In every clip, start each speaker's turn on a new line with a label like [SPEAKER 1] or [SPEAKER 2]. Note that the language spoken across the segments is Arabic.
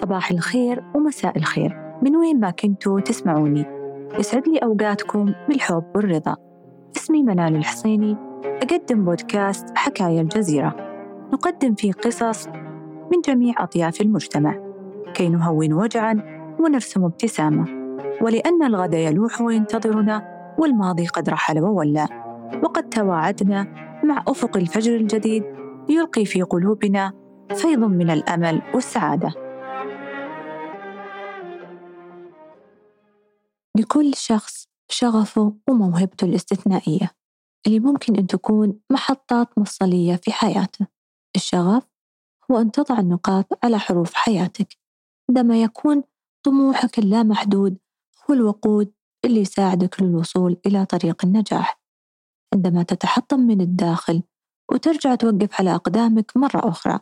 [SPEAKER 1] صباح الخير ومساء الخير. من وين ما كنتوا تسمعوني. يسعد لي أوقاتكم بالحب والرضا. اسمي منال الحصيني. أقدم بودكاست حكاية الجزيرة. نقدم فيه قصص من جميع أطياف المجتمع. كي نهون وجعا ونرسم ابتسامة. ولأن الغد يلوح وينتظرنا والماضي قد رحل وولى. وقد تواعدنا مع أفق الفجر الجديد يلقي في قلوبنا فيض من الأمل والسعادة. لكل شخص شغفه وموهبته الاستثنائية اللي ممكن أن تكون محطات مفصلية في حياته. الشغف هو أن تضع النقاط على حروف حياتك عندما يكون طموحك اللامحدود هو الوقود اللي يساعدك للوصول إلى طريق النجاح. عندما تتحطم من الداخل وترجع توقف على أقدامك مرة أخرى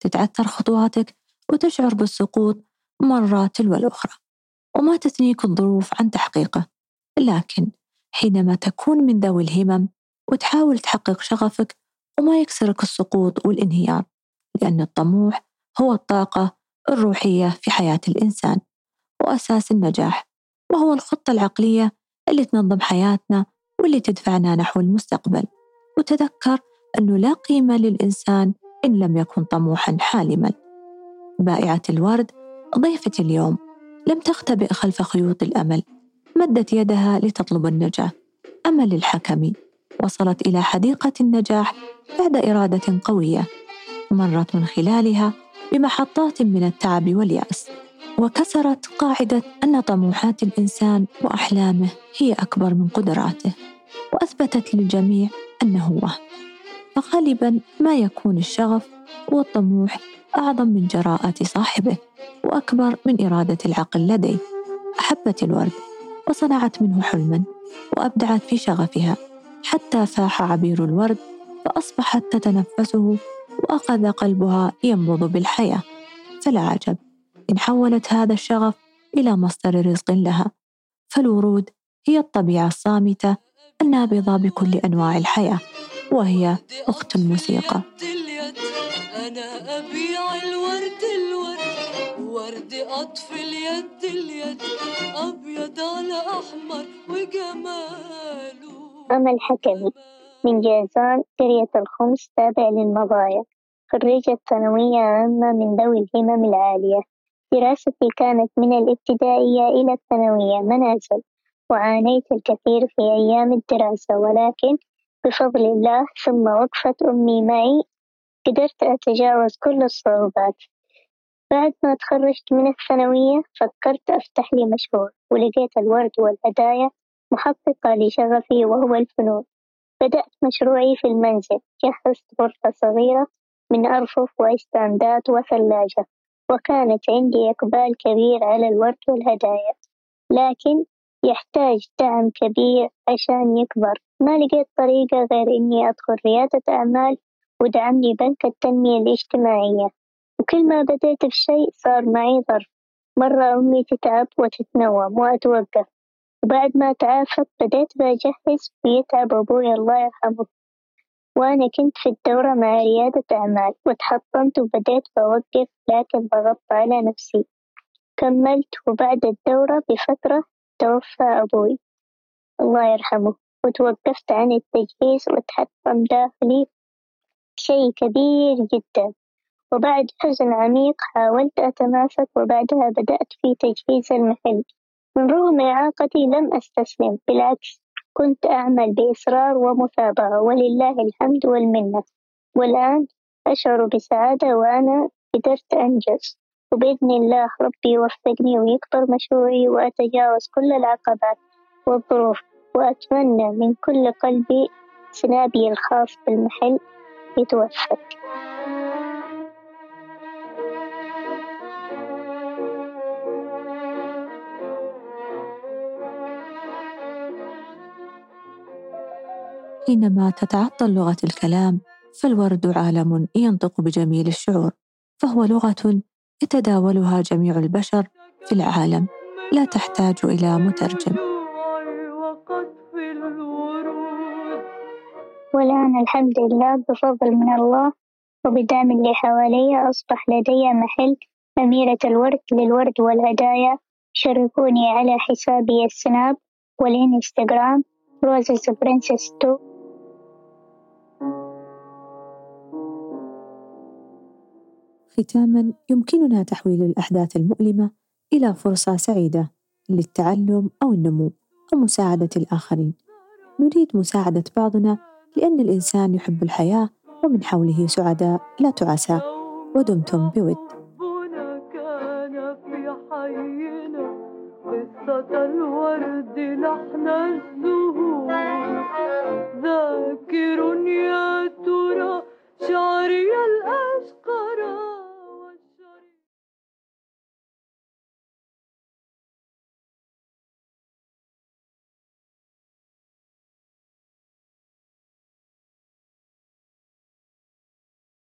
[SPEAKER 1] تتعثر خطواتك وتشعر بالسقوط مرة تلو الأخرى. وما تثنيك الظروف عن تحقيقه. لكن حينما تكون من ذوي الهمم وتحاول تحقق شغفك وما يكسرك السقوط والانهيار لأن الطموح هو الطاقة الروحية في حياة الإنسان وأساس النجاح وهو الخطة العقلية اللي تنظم حياتنا واللي تدفعنا نحو المستقبل. وتذكر أنه لا قيمة للإنسان إن لم يكن طموحا حالما. بائعة الورد ضيفتي اليوم. لم تختبئ خلف خيوط الأمل. مدت يدها لتطلب النجاة أمل الحكمي وصلت إلى حديقة النجاح بعد إرادة قوية. مرت من خلالها بمحطات من التعب واليأس. وكسرت قاعدة أن طموحات الإنسان وأحلامه هي أكبر من قدراته. وأثبتت للجميع أنه وهم فغالبا ما يكون الشغف والطموح أعظم من جراءة صاحبه. وأكبر من إرادة العقل لديه أحبت الورد وصنعت منه حلما وأبدعت في شغفها. حتى فاح عبير الورد فأصبحت تتنفسه وأخذ قلبها ينبض بالحياة. فلا عجب إن حولت هذا الشغف إلى مصدر رزق لها. فالورود هي الطبيعة الصامتة النابضة بكل أنواع الحياة وهي أخت الموسيقى. أنا أبيع الورد الورد. ورد أطفي اليد اليد
[SPEAKER 2] أبيض على أحمر وجماله. أمل حكمي من جازان قرية الخمس تابع للمضايا خريجة ثانوية عامة من ذوي الهمم العالية. دراستي كانت من الابتدائية إلى الثانوية منازل وعانيت الكثير في أيام الدراسة ولكن بفضل الله ثم وقفة أمي معي قدرت أتجاوز كل الصعوبات. بعد ما تخرجت من الثانوية فكرت أفتح لي مشروع ولقيت الورد والهدايا محققة لشغفي وهو الفنون. بدأت مشروعي في المنزل جهزت غرفة صغيرة من أرفف وإستاندات وثلاجة وكانت عندي إقبال كبير على الورد والهدايا. لكن يحتاج دعم كبير عشان يكبر. ما لقيت طريقة غير إني أدخل ريادة أعمال ودعمني بنك التنمية الاجتماعية. وكل ما بديت في شيء صار معي ظرف. مرة أمي تتعب وتتنوم وأتوقف. وبعد ما تعافت بديت بجهز ويتعب أبوي الله يرحمه. وأنا كنت في الدورة مع ريادة أعمال وتحطمت وبديت بوقف لكن ضغطت على نفسي. كملت وبعد الدورة بفترة توفى أبوي الله يرحمه. وتوقفت عن التجهيز وتحطم داخلي. شيء كبير جدا. وبعد حزن عميق حاولت أتماسك وبعدها بدأت في تجهيز المحل. من رغم إعاقتي لم أستسلم بالعكس كنت أعمل بإصرار ومثابرة ولله الحمد والمنة. والآن أشعر بسعادة وأنا قدرت أنجز. وبإذن الله ربي يوفقني ويكبر مشروعي وأتجاوز كل العقبات والظروف. وأتمنى من كل قلبي سنابي الخاص بالمحل يتوفق.
[SPEAKER 1] حينما تتعطل لغة الكلام فالورد عالم ينطق بجميل الشعور فهو لغة يتداولها جميع البشر في العالم لا تحتاج إلى مترجم.
[SPEAKER 2] والآن الحمد لله بفضل من الله وبدعم اللي حوالي أصبح لدي محل أميرة الورد للورد والهدايا. شاركوني على حسابي السناب والإنستغرام Roses Princess 2
[SPEAKER 1] ختاما يمكننا تحويل الأحداث المؤلمة إلى فرصة سعيدة للتعلم أو النمو أو مساعدة الآخرين. نريد مساعدة بعضنا لأن الإنسان يحب الحياة ومن حوله سعداء لا تعسى. ودمتم بود.